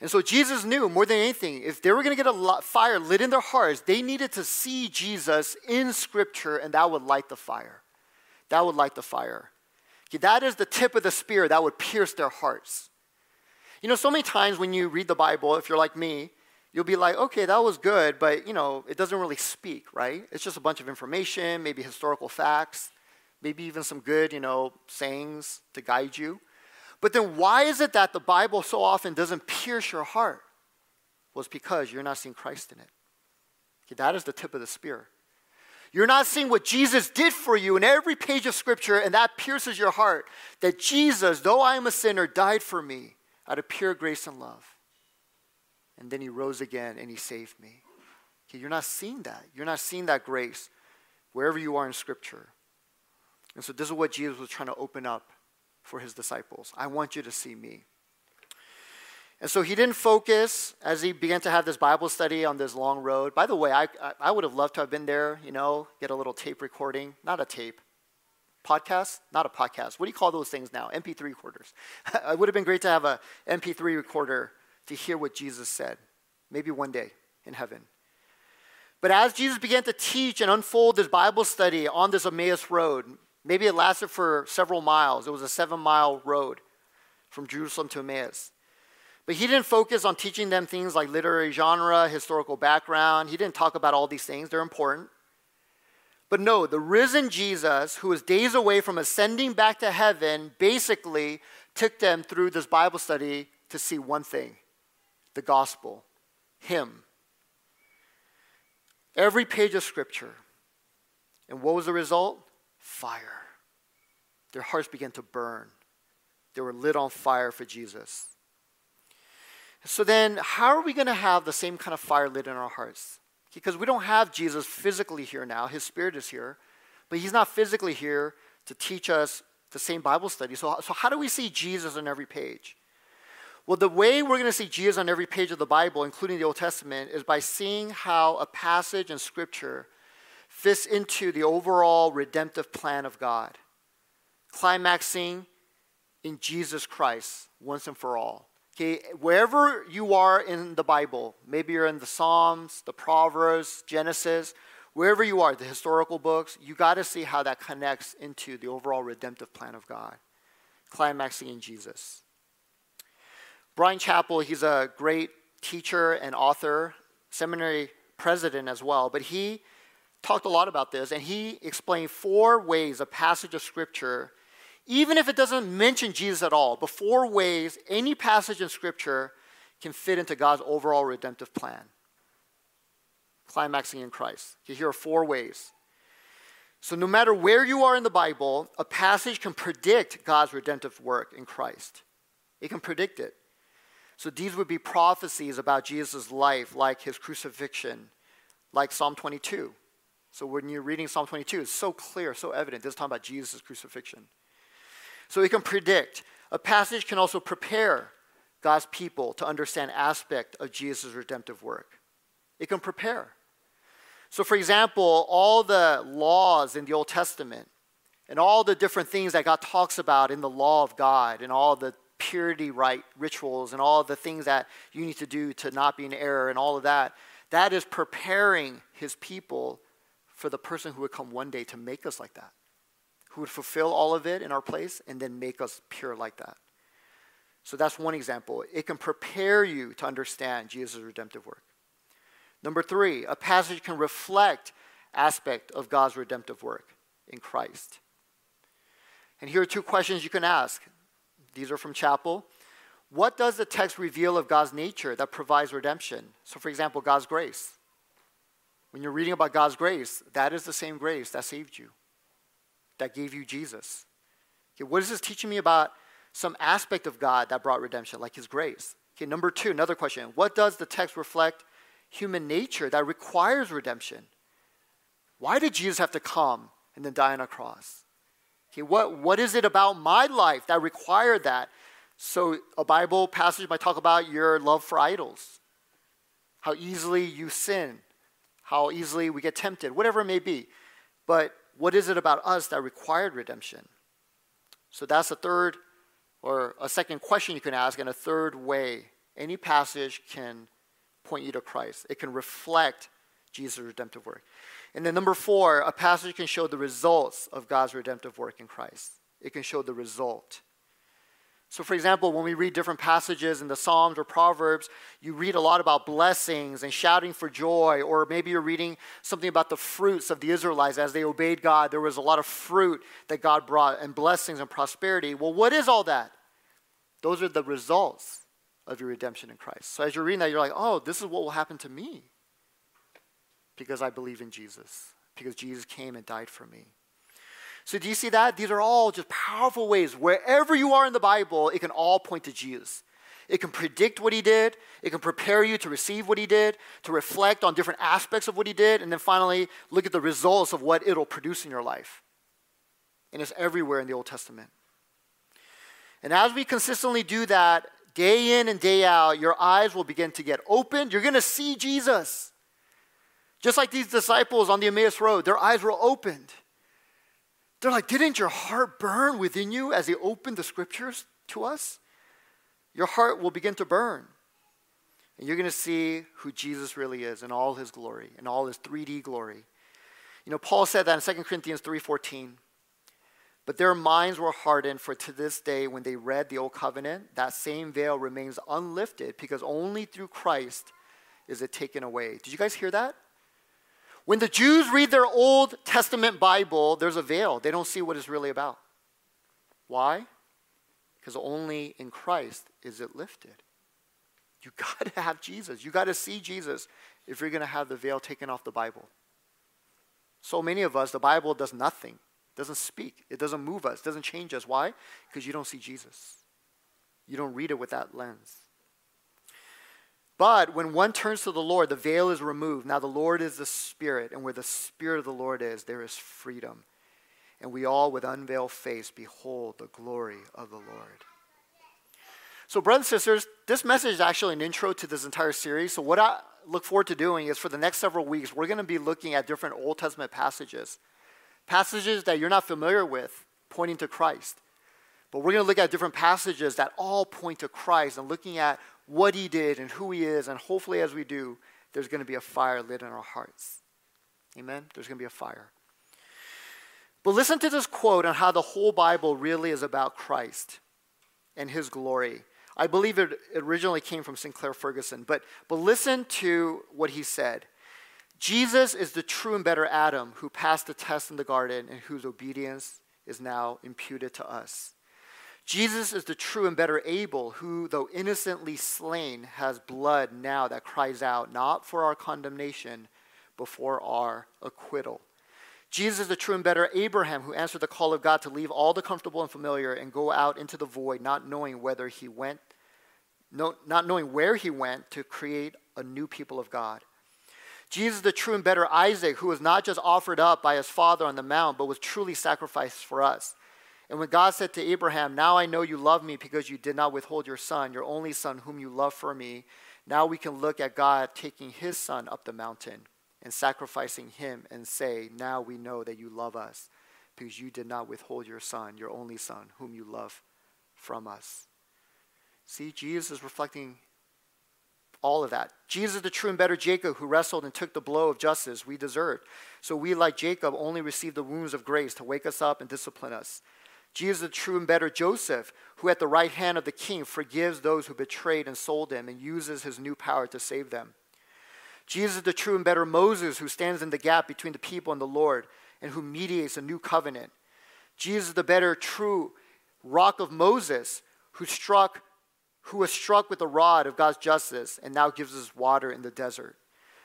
And so Jesus knew more than anything, if they were going to get a fire lit in their hearts, they needed to see Jesus in Scripture, and that would light the fire. That would light the fire. Okay, that is the tip of the spear that would pierce their hearts. You know, so many times when you read the Bible, if you're like me, you'll be like, okay, that was good, but you know, it doesn't really speak, right? It's just a bunch of information, maybe historical facts, maybe even some good, you know, sayings to guide you. But then why is it that the Bible so often doesn't pierce your heart? Well, it's because you're not seeing Christ in it. Okay, that is the tip of the spear. You're not seeing what Jesus did for you in every page of Scripture, and that pierces your heart. That Jesus, though I am a sinner, died for me out of pure grace and love. And then he rose again and he saved me. Okay, you're not seeing that. You're not seeing that grace wherever you are in Scripture. And so, this is what Jesus was trying to open up for his disciples. I want you to see me. And so he didn't focus as he began to have this Bible study on this long road. By the way, I, I would have loved to have been there, you know, get a little tape recording. Not a tape. Podcast? Not a podcast. What do you call those things now? MP3 recorders. [LAUGHS] it would have been great to have a MP3 recorder to hear what Jesus said. Maybe one day in heaven. But as Jesus began to teach and unfold this Bible study on this Emmaus road, Maybe it lasted for several miles. It was a seven mile road from Jerusalem to Emmaus. But he didn't focus on teaching them things like literary genre, historical background. He didn't talk about all these things, they're important. But no, the risen Jesus, who was days away from ascending back to heaven, basically took them through this Bible study to see one thing the gospel, Him. Every page of Scripture. And what was the result? Fire. Their hearts began to burn. They were lit on fire for Jesus. So then, how are we going to have the same kind of fire lit in our hearts? Because we don't have Jesus physically here now. His spirit is here, but he's not physically here to teach us the same Bible study. So, so how do we see Jesus on every page? Well, the way we're going to see Jesus on every page of the Bible, including the Old Testament, is by seeing how a passage in Scripture fits into the overall redemptive plan of God, climaxing in Jesus Christ once and for all. Okay, wherever you are in the Bible, maybe you're in the Psalms, the Proverbs, Genesis, wherever you are, the historical books, you got to see how that connects into the overall redemptive plan of God, climaxing in Jesus. Bryan Chapell, he's a great teacher and author, seminary president as well, but he talked a lot about this, and he explained four ways a passage of Scripture, even if it doesn't mention Jesus at all, but four ways any passage in Scripture can fit into God's overall redemptive plan. Climaxing in Christ. Here are four ways. So, no matter where you are in the Bible, a passage can predict God's redemptive work in Christ. It can predict it. So, these would be prophecies about Jesus' life, like his crucifixion, like Psalm 22. So, when you're reading Psalm 22, it's so clear, so evident. This is talking about Jesus' crucifixion. So, it can predict. A passage can also prepare God's people to understand aspect of Jesus' redemptive work. It can prepare. So, for example, all the laws in the Old Testament and all the different things that God talks about in the law of God and all the purity right rituals and all the things that you need to do to not be in error and all of that, that is preparing his people for the person who would come one day to make us like that, who would fulfill all of it in our place and then make us pure like that. So that's one example. It can prepare you to understand Jesus' redemptive work. Number three, a passage can reflect aspect of God's redemptive work in Christ. And here are two questions you can ask. These are from Chapell. What does the text reveal of God's nature that provides redemption? So, for example, God's grace. When you're reading about God's grace, that is the same grace that saved you, that gave you Jesus. Okay, what is this teaching me about some aspect of God that brought redemption, like His grace? Okay, number two, another question. What does the text reflect human nature that requires redemption. Why did Jesus have to come and then die on a cross? Okay, what, what is it about my life that required that? So, a Bible passage might talk about your love for idols, how easily you sin, how easily we get tempted, whatever it may be. But what is it about us that required redemption? So, that's a third or a second question you can ask, and a third way any passage can point you to Christ. It can reflect Jesus' redemptive work. And then number four, a passage can show the results of God's redemptive work in Christ. It can show the result. So, for example, when we read different passages in the Psalms or Proverbs, you read a lot about blessings and shouting for joy, or maybe you're reading something about the fruits of the Israelites as they obeyed God. There was a lot of fruit that God brought, and blessings and prosperity. Well, what is all that? Those are the results of your redemption in Christ. So as you're reading that, you're like, oh, this is what will happen to me because I believe in Jesus, because Jesus came and died for me. So do you see that? These are all just powerful ways. Wherever you are in the Bible, it can all point to Jesus. It can predict what he did. It can prepare you to receive what he did, to reflect on different aspects of what he did, and then finally look at the results of what it'll produce in your life. And it's everywhere in the Old Testament. And as we consistently do that, day in and day out, your eyes will begin to get opened. You're going to see Jesus. Just like these disciples on the Emmaus Road, their eyes were opened. They're like, Didn't your heart burn within you as they opened the scriptures to us? Your heart will begin to burn. And you're going to see who Jesus really is in all his glory, in all his 3D glory. You know, Paul said that in 2 Corinthians 3:14. But their minds were hardened, for to this day, when they read the Old Covenant, that same veil remains unlifted because only through Christ is it taken away. Did you guys hear that? When the Jews read their Old Testament Bible, there's a veil. They don't see what it's really about. Why? Because only in Christ is it lifted. You [LAUGHS] got to have Jesus. You got to see Jesus if you're going to have the veil taken off the Bible. So many of us, the Bible does nothing doesn't speak. It doesn't move us. It doesn't change us. Why? Because you don't see Jesus. You don't read it with that lens. But when one turns to the Lord, the veil is removed. Now the Lord is the Spirit, and where the Spirit of the Lord is, there is freedom. And we all, with unveiled face, behold the glory of the Lord. So, brothers and sisters, this message is actually an intro to this entire series. So, what I look forward to doing is for the next several weeks, we're going to be looking at different Old Testament passages passages that you're not familiar with pointing to Christ. But we're going to look at different passages that all point to Christ and looking at what he did and who he is. And hopefully, as we do, there's going to be a fire lit in our hearts. Amen? There's going to be a fire. But listen to this quote on how the whole Bible really is about Christ and his glory. I believe it originally came from Sinclair Ferguson, but, but listen to what he said. Jesus is the true and better Adam who passed the test in the garden and whose obedience is now imputed to us. Jesus is the true and better Abel who, though innocently slain, has blood now that cries out, not for our condemnation, but for our acquittal. Jesus is the true and better Abraham who answered the call of God to leave all the comfortable and familiar and go out into the void, not knowing whether he went, no, not knowing where he went to create a new people of God. Jesus, is the true and better Isaac, who was not just offered up by his father on the mount, but was truly sacrificed for us. And when God said to Abraham, Now I know you love me because you did not withhold your son, your only son, whom you love for me, now we can look at God taking his son up the mountain and sacrificing him and say, Now we know that you love us because you did not withhold your son, your only son, whom you love from us. See, Jesus is reflecting all of that. Jesus, the true and better Jacob, who wrestled and took the blow of justice we deserved. So we, like Jacob, only receive the wounds of grace to wake us up and discipline us. Jesus, the true and better Joseph, who at the right hand of the king forgives those who betrayed and sold him and uses his new power to save them. Jesus, the true and better Moses, who stands in the gap between the people and the Lord and who mediates a new covenant. Jesus, the better true rock of Moses, who struck who was struck with the rod of God's justice and now gives us water in the desert.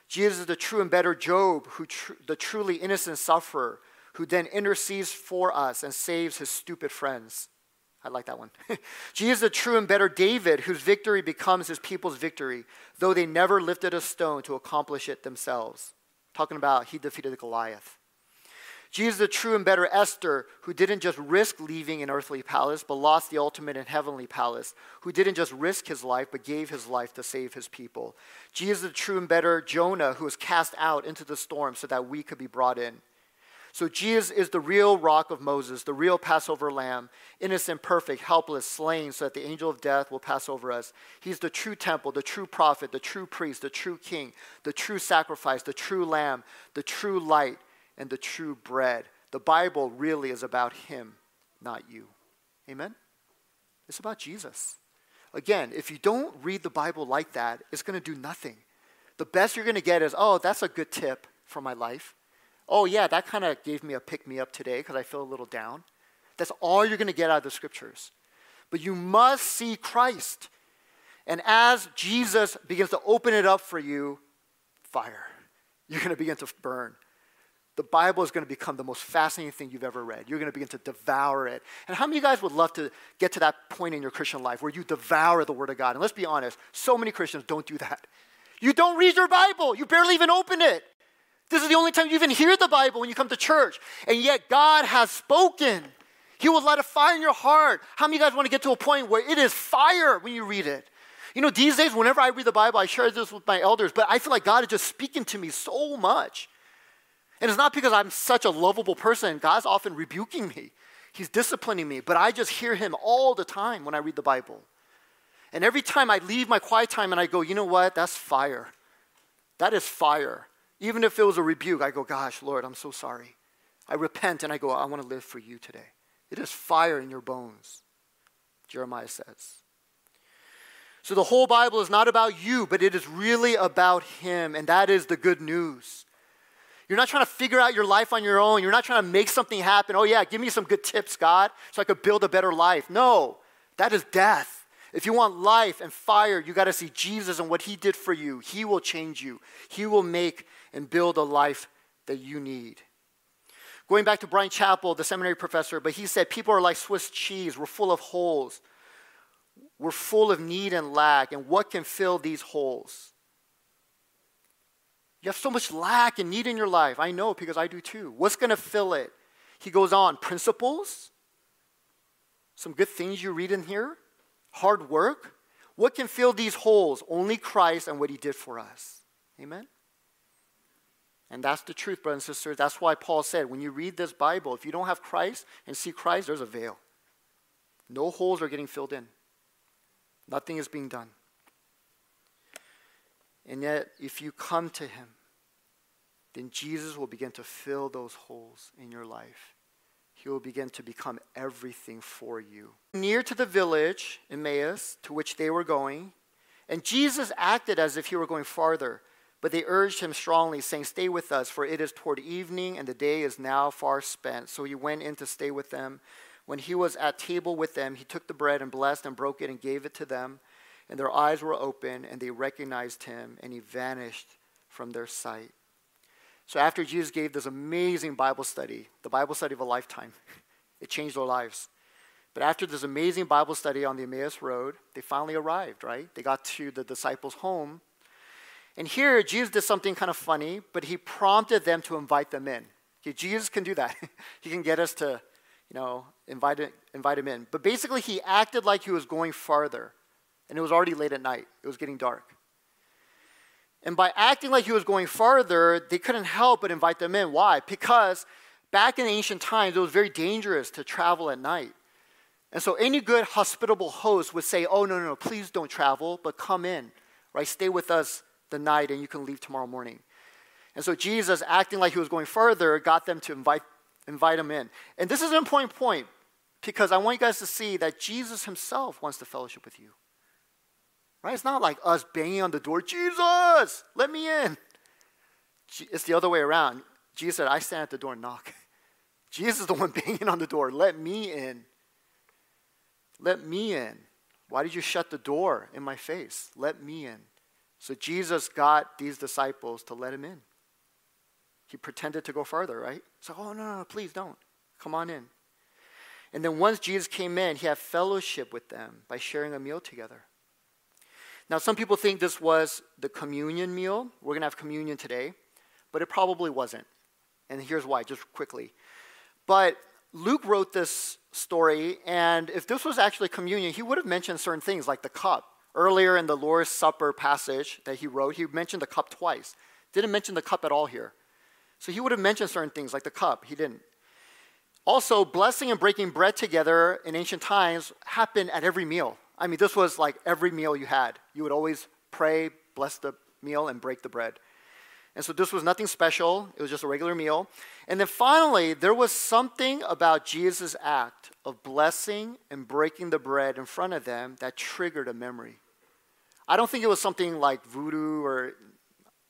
Jesus the true and better Job, who tr- the truly innocent sufferer, who then intercedes for us and saves his stupid friends. I like that one. [LAUGHS] Jesus, the true and better David, whose victory becomes his people's victory, though they never lifted a stone to accomplish it themselves. Talking about he defeated Goliath. Jesus, the true and better Esther, who didn't just risk leaving an earthly palace, but lost the ultimate and heavenly palace, who didn't just risk his life, but gave his life to save his people. Jesus, the true and better Jonah, who was cast out into the storm so that we could be brought in. So Jesus is the real rock of Moses, the real Passover lamb, innocent, perfect, helpless, slain so that the angel of death will pass over us. He's the true temple, the true prophet, the true priest, the true king, the true sacrifice, the true lamb, the true light and the true bread. The Bible really is about Him, not you. Amen? It's about Jesus. Again, if you don't read the Bible like that, it's going to do nothing. The best you're going to get is, oh, that's a good tip for my life. Oh, yeah, that kind of gave me a pick me up today because I feel a little down. That's all you're going to get out of the scriptures. But you must see Christ. And as Jesus begins to open it up for you, fire. You're going to begin to burn the Bible is going to become the most fascinating thing you've ever read. You're going to begin to devour it. And how many of you guys would love to get to that point in your Christian life where you devour the Word of God? And let's be honest, so many Christians don't do that. You don't read your Bible, you barely even open it. This is the only time you even hear the Bible when you come to church. And yet, God has spoken. He will light a fire in your heart. How many of you guys want to get to a point where it is fire when you read it? You know, these days, whenever I read the Bible, I share this with my elders, but I feel like God is just speaking to me so much. And it's not because I'm such a lovable person. God's often rebuking me, He's disciplining me, but I just hear Him all the time when I read the Bible. And every time I leave my quiet time and I go, you know what? That's fire. That is fire. Even if it was a rebuke, I go, gosh, Lord, I'm so sorry. I repent and I go, I want to live for you today. It is fire in your bones, Jeremiah says. So the whole Bible is not about you, but it is really about Him, and that is the good news. You're not trying to figure out your life on your own. You're not trying to make something happen. Oh, yeah, give me some good tips, God, so I could build a better life. No, that is death. If you want life and fire, you got to see Jesus and what he did for you. He will change you, he will make and build a life that you need. Going back to Bryan Chapell, the seminary professor, but he said people are like Swiss cheese. We're full of holes. We're full of need and lack. And what can fill these holes? You have so much lack and need in your life. I know because I do too. What's going to fill it? He goes on principles, some good things you read in here, hard work. What can fill these holes? Only Christ and what he did for us. Amen? And that's the truth, brothers and sisters. That's why Paul said when you read this Bible, if you don't have Christ and see Christ, there's a veil. No holes are getting filled in, nothing is being done. And yet, if you come to Him, then Jesus will begin to fill those holes in your life. He will begin to become everything for you. Near to the village, Emmaus, to which they were going, and Jesus acted as if he were going farther, but they urged him strongly, saying, Stay with us, for it is toward evening, and the day is now far spent. So he went in to stay with them. When he was at table with them, he took the bread and blessed and broke it and gave it to them and their eyes were open, and they recognized him, and he vanished from their sight. So after Jesus gave this amazing Bible study, the Bible study of a lifetime, [LAUGHS] it changed their lives. But after this amazing Bible study on the Emmaus Road, they finally arrived, right? They got to the disciples' home. And here, Jesus did something kind of funny, but he prompted them to invite them in. Okay, Jesus can do that. [LAUGHS] he can get us to, you know, invite, invite him in. But basically, he acted like he was going farther. And it was already late at night, it was getting dark. And by acting like he was going farther, they couldn't help but invite them in. Why? Because back in ancient times, it was very dangerous to travel at night. And so any good hospitable host would say, Oh, no, no, no, please don't travel, but come in, right? Stay with us the night and you can leave tomorrow morning. And so Jesus, acting like he was going further, got them to invite, invite him in. And this is an important point because I want you guys to see that Jesus himself wants to fellowship with you. Right? It's not like us banging on the door, Jesus, let me in. It's the other way around. Jesus said, I stand at the door and knock. [LAUGHS] Jesus is the one [LAUGHS] banging on the door, let me in. Let me in. Why did you shut the door in my face? Let me in. So Jesus got these disciples to let him in. He pretended to go further, right? So, oh, no, no, please don't. Come on in. And then once Jesus came in, he had fellowship with them by sharing a meal together. Now, some people think this was the communion meal. We're going to have communion today, but it probably wasn't. And here's why, just quickly. But Luke wrote this story, and if this was actually communion, he would have mentioned certain things like the cup. Earlier in the Lord's Supper passage that he wrote, he mentioned the cup twice. Didn't mention the cup at all here. So he would have mentioned certain things like the cup. He didn't. Also, blessing and breaking bread together in ancient times happened at every meal. I mean, this was like every meal you had. You would always pray, bless the meal, and break the bread. And so this was nothing special, it was just a regular meal. And then finally, there was something about Jesus' act of blessing and breaking the bread in front of them that triggered a memory. I don't think it was something like voodoo or,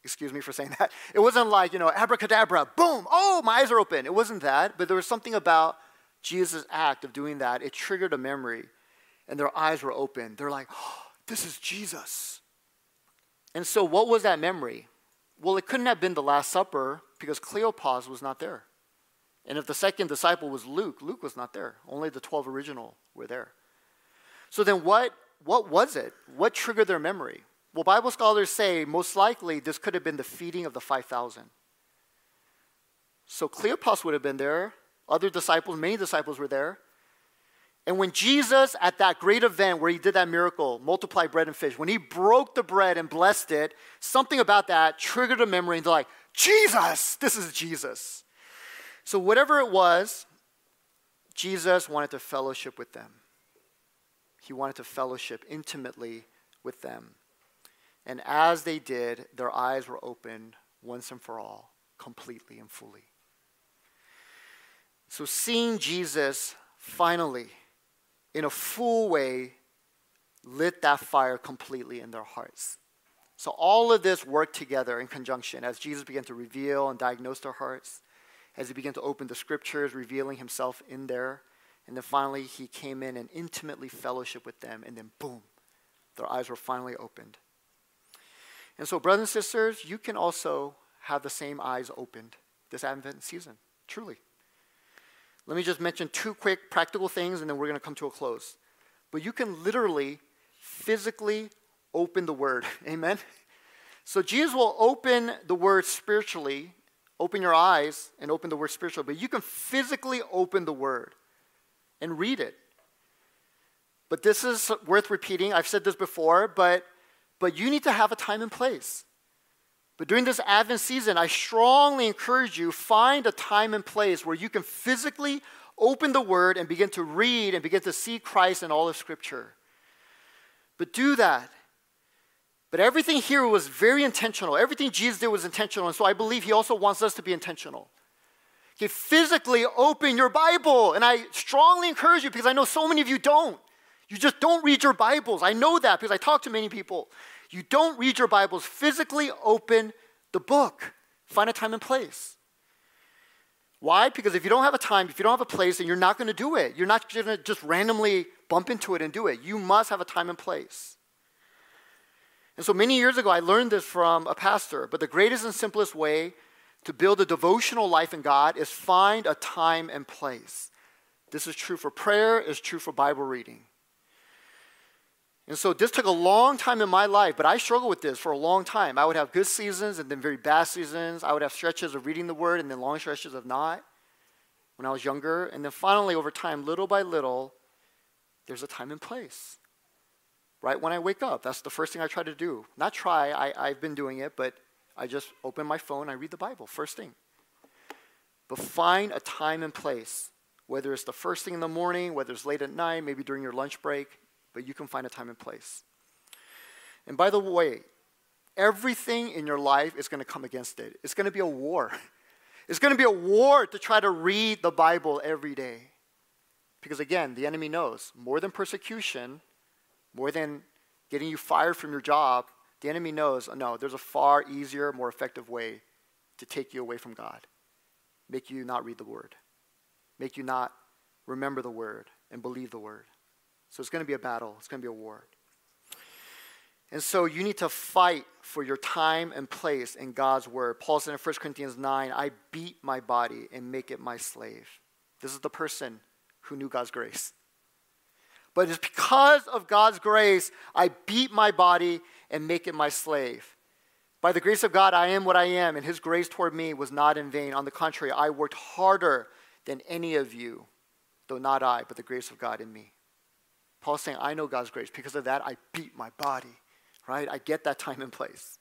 excuse me for saying [LAUGHS] that. It wasn't like, you know, abracadabra, boom, oh, my eyes are open. It wasn't that, but there was something about Jesus' act of doing that. It triggered a memory, and their eyes were open. They're like, oh, this is Jesus. And so, what was that memory? Well, it couldn't have been the Last Supper because Cleopas was not there. And if the second disciple was Luke, Luke was not there. Only the 12 original were there. So then what, what was it? What triggered their memory? Well, Bible scholars say most likely this could have been the feeding of the 5,000. So Cleopas would have been there. Other disciples, many disciples were there. And when Jesus, at that great event where he did that miracle, multiplied bread and fish, when he broke the bread and blessed it, something about that triggered a memory, and they're like, Jesus, this is Jesus. So, whatever it was, Jesus wanted to fellowship with them. He wanted to fellowship intimately with them. And as they did, their eyes were opened once and for all, completely and fully. So, seeing Jesus finally in a full way, lit that fire completely in their hearts. So all of this worked together in conjunction as Jesus began to reveal and diagnose their hearts, as he began to open the scriptures, revealing himself in there. And then finally, he came in and intimately fellowship with them, and then boom, their eyes were finally opened. And so, brothers and sisters, you can also have the same eyes opened this Advent season, truly. Let me just mention two quick practical things and then we're going to come to a close. But you can literally, physically open the Word. [LAUGHS] Amen? So Jesus will open the Word spiritually, open your eyes and open the Word spiritually, but you can physically open the Word and read it. But this is worth repeating. I've said this before, but, but you need to have a time and place. But during this Advent season, I strongly encourage you find a time and place where you can physically open the Word and begin to read and begin to see Christ in all of Scripture. But do that. But everything here was very intentional. Everything Jesus did was intentional. And so I believe he also wants us to be intentional. Physically open your Bible. And I strongly encourage you because I know so many of you don't. You just don't read your Bibles. I know that because I talk to many people. You don't read your Bibles, physically open the book. Find a time and place. Why? Because if you don't have a time, if you don't have a place, then you're not going to do it. You're not going to just randomly bump into it and do it. You must have a time and place. And so many years ago, I learned this from a pastor. But the greatest and simplest way to build a devotional life in God is find a time and place. This is true for prayer, is true for Bible reading. And so this took a long time in my life, but I struggled with this for a long time. I would have good seasons and then very bad seasons. I would have stretches of reading the word and then long stretches of not when I was younger. And then finally, over time, little by little, there's a time and place. Right when I wake up, that's the first thing I try to do. Not try, I, I've been doing it, but I just open my phone, I read the Bible, first thing. But find a time and place, whether it's the first thing in the morning, whether it's late at night, maybe during your lunch break, but you can find a time and place. And by the way, everything in your life is going to come against it. It's going to be a war. [LAUGHS] It's going to be a war to try to read the Bible every day. Because again, the enemy knows more than persecution, more than getting you fired from your job, the enemy knows no, there's a far easier, more effective way to take you away from God, make you not read the word, make you not remember the word and believe the word. So it's going to be a battle, it's going to be a war. And so you need to fight for your time and place in God's word. Paul said in 1 Corinthians 9, I beat my body and make it my slave. This is the person who knew God's grace. But it's because of God's grace I beat my body and make it my slave. By the grace of God, I am what I am, and his grace toward me was not in vain. On the contrary, I worked harder than any of you, though not I, but the grace of God in me. Paul's saying, I know God's grace. Because of that, I beat my body, right? I get that time and place.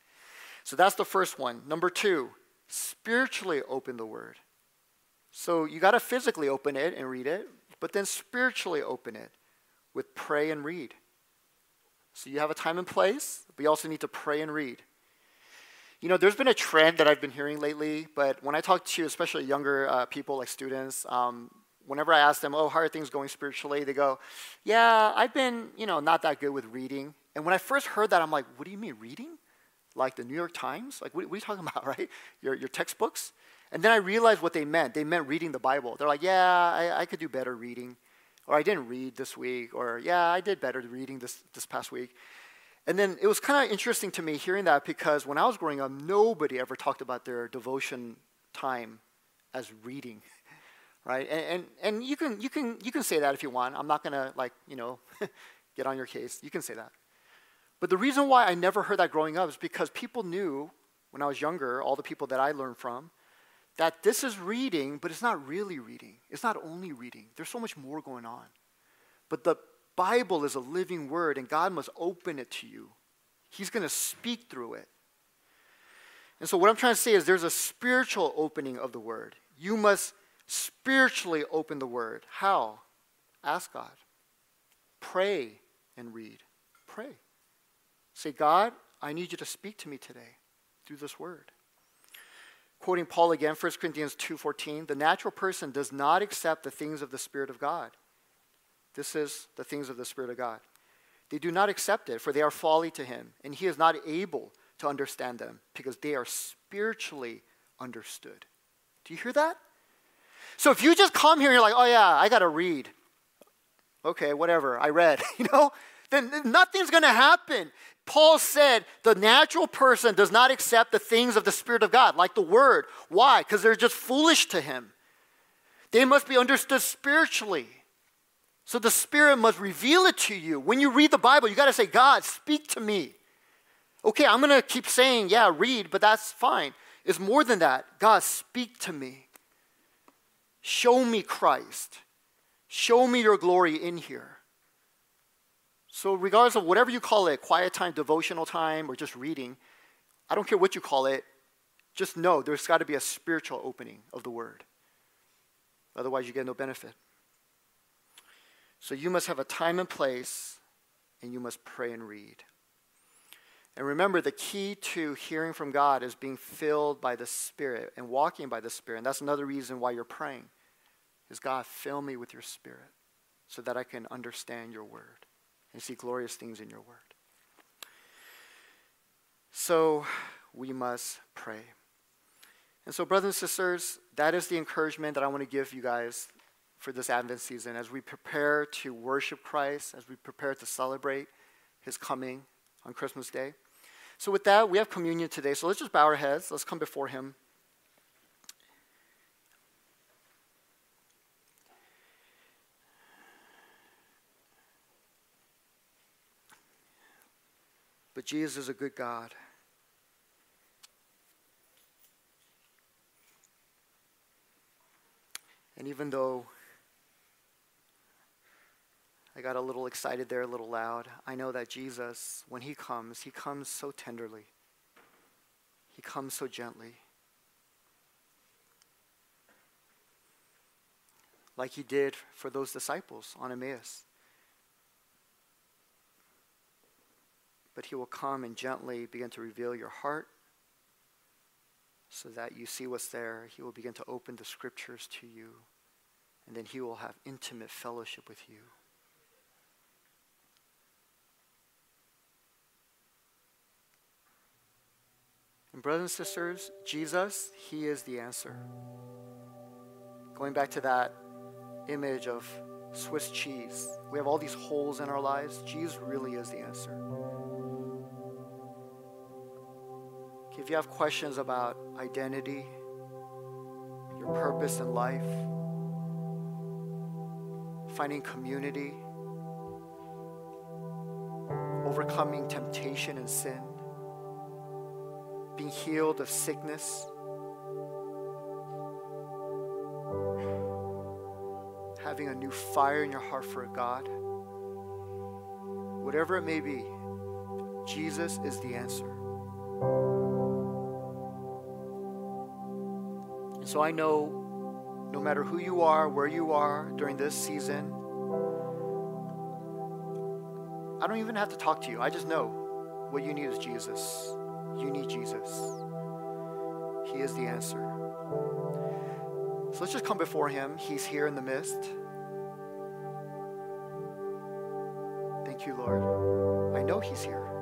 So that's the first one. Number two, spiritually open the word. So you got to physically open it and read it, but then spiritually open it with pray and read. So you have a time and place, but you also need to pray and read. You know, there's been a trend that I've been hearing lately, but when I talk to especially younger uh, people like students, um, whenever I ask them, oh, how are things going spiritually? They go, yeah, I've been, you know, not that good with reading. And when I first heard that, I'm like, what do you mean reading? Like the New York Times? Like, what, what are you talking [LAUGHS] about, right? Your, your textbooks? And then I realized what they meant. They meant reading the Bible. They're like, yeah, I, I could do better reading. Or I didn't read this week. Or, yeah, I did better reading this, this past week. And then it was kind of interesting to me hearing that because when I was growing up, nobody ever talked about their devotion time as reading [LAUGHS] right? And, and, and you, can, you, can, you can say that if you want. I'm not going to, like, you know, [LAUGHS] get on your case. You can say that. But the reason why I never heard that growing up is because people knew when I was younger, all the people that I learned from, that this is reading, but it's not really reading. It's not only reading, there's so much more going on. But the Bible is a living word, and God must open it to you. He's going to speak through it. And so, what I'm trying to say is there's a spiritual opening of the word. You must spiritually open the word. How? Ask God. Pray and read. Pray. Say, God, I need you to speak to me today through this word. Quoting Paul again, 1 Corinthians 2:14, the natural person does not accept the things of the Spirit of God. This is the things of the Spirit of God. They do not accept it, for they are folly to him, and he is not able to understand them because they are spiritually understood. Do you hear that? So if you just come here and you're like, oh yeah, I got to read. Okay, whatever, I read, [LAUGHS] you know, then nothing's going to happen. Paul said the natural person does not accept the things of the Spirit of God, like the Word. Why? Because they're just foolish to him. They must be understood spiritually. So the Spirit must reveal it to you. When you read the Bible, you got to say, God, speak to me. Okay, I'm going to keep saying, yeah, read, but that's fine. It's more than that. God, speak to me. Show me Christ. Show me your glory in here. So, regardless of whatever you call it quiet time, devotional time, or just reading I don't care what you call it, just know there's got to be a spiritual opening of the word. Otherwise, you get no benefit. So, you must have a time and place, and you must pray and read. And remember, the key to hearing from God is being filled by the Spirit and walking by the Spirit. And that's another reason why you're praying. Is God, fill me with your Spirit so that I can understand your word and see glorious things in your word. So we must pray. And so, brothers and sisters, that is the encouragement that I want to give you guys for this Advent season as we prepare to worship Christ, as we prepare to celebrate his coming on Christmas Day. So, with that, we have communion today. So, let's just bow our heads. Let's come before Him. But Jesus is a good God. And even though I got a little excited there, a little loud, I know that Jesus, when he comes, he comes so tenderly, he comes so gently. Like he did for those disciples on Emmaus. But he will come and gently begin to reveal your heart so that you see what's there. He will begin to open the scriptures to you, and then he will have intimate fellowship with you. And, brothers and sisters, Jesus, he is the answer. Going back to that image of Swiss cheese, we have all these holes in our lives. Jesus really is the answer. If you have questions about identity, your purpose in life, finding community, overcoming temptation and sin, being healed of sickness, having a new fire in your heart for God, whatever it may be, Jesus is the answer. So I know no matter who you are, where you are during this season, I don't even have to talk to you. I just know what you need is Jesus. You need Jesus. He is the answer. So let's just come before Him. He's here in the midst. Thank you, Lord. I know He's here.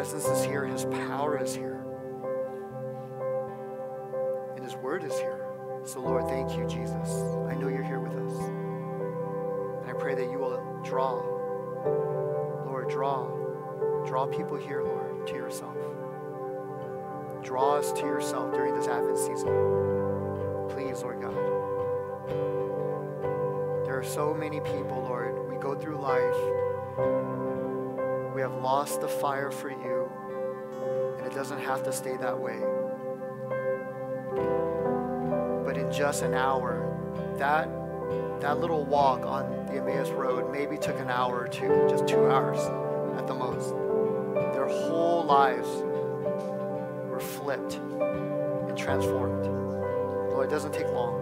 Presence is here, His power is here, and His word is here. So, Lord, thank you, Jesus. I know you're here with us. And I pray that you will draw, Lord, draw, draw people here, Lord, to yourself. Draw us to yourself during this Advent season. Please, Lord God. There are so many people, Lord, we go through life we have lost the fire for you, and it doesn't have to stay that way. But in just an hour, that that little walk on the Emmaus Road maybe took an hour or two, just two hours at the most. Their whole lives were flipped and transformed. Well, it doesn't take long.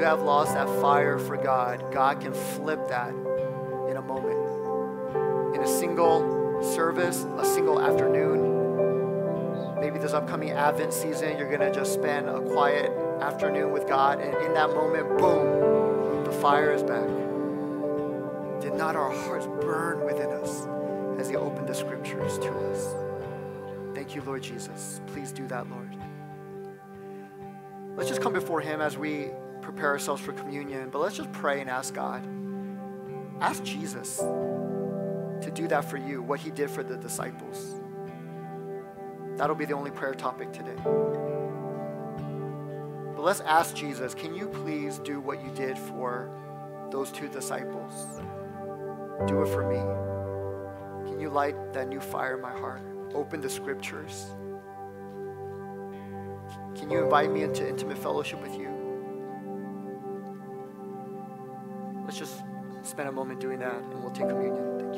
You have lost that fire for God, God can flip that in a moment. In a single service, a single afternoon, maybe this upcoming Advent season, you're going to just spend a quiet afternoon with God, and in that moment, boom, the fire is back. Did not our hearts burn within us as He opened the scriptures to us? Thank you, Lord Jesus. Please do that, Lord. Let's just come before Him as we prepare ourselves for communion, but let's just pray and ask God. Ask Jesus to do that for you, what he did for the disciples. That'll be the only prayer topic today. But let's ask Jesus, can you please do what you did for those two disciples? Do it for me. Can you light that new fire in my heart? Open the scriptures. Can you invite me into intimate fellowship with you? Spend a moment doing that and we'll take communion.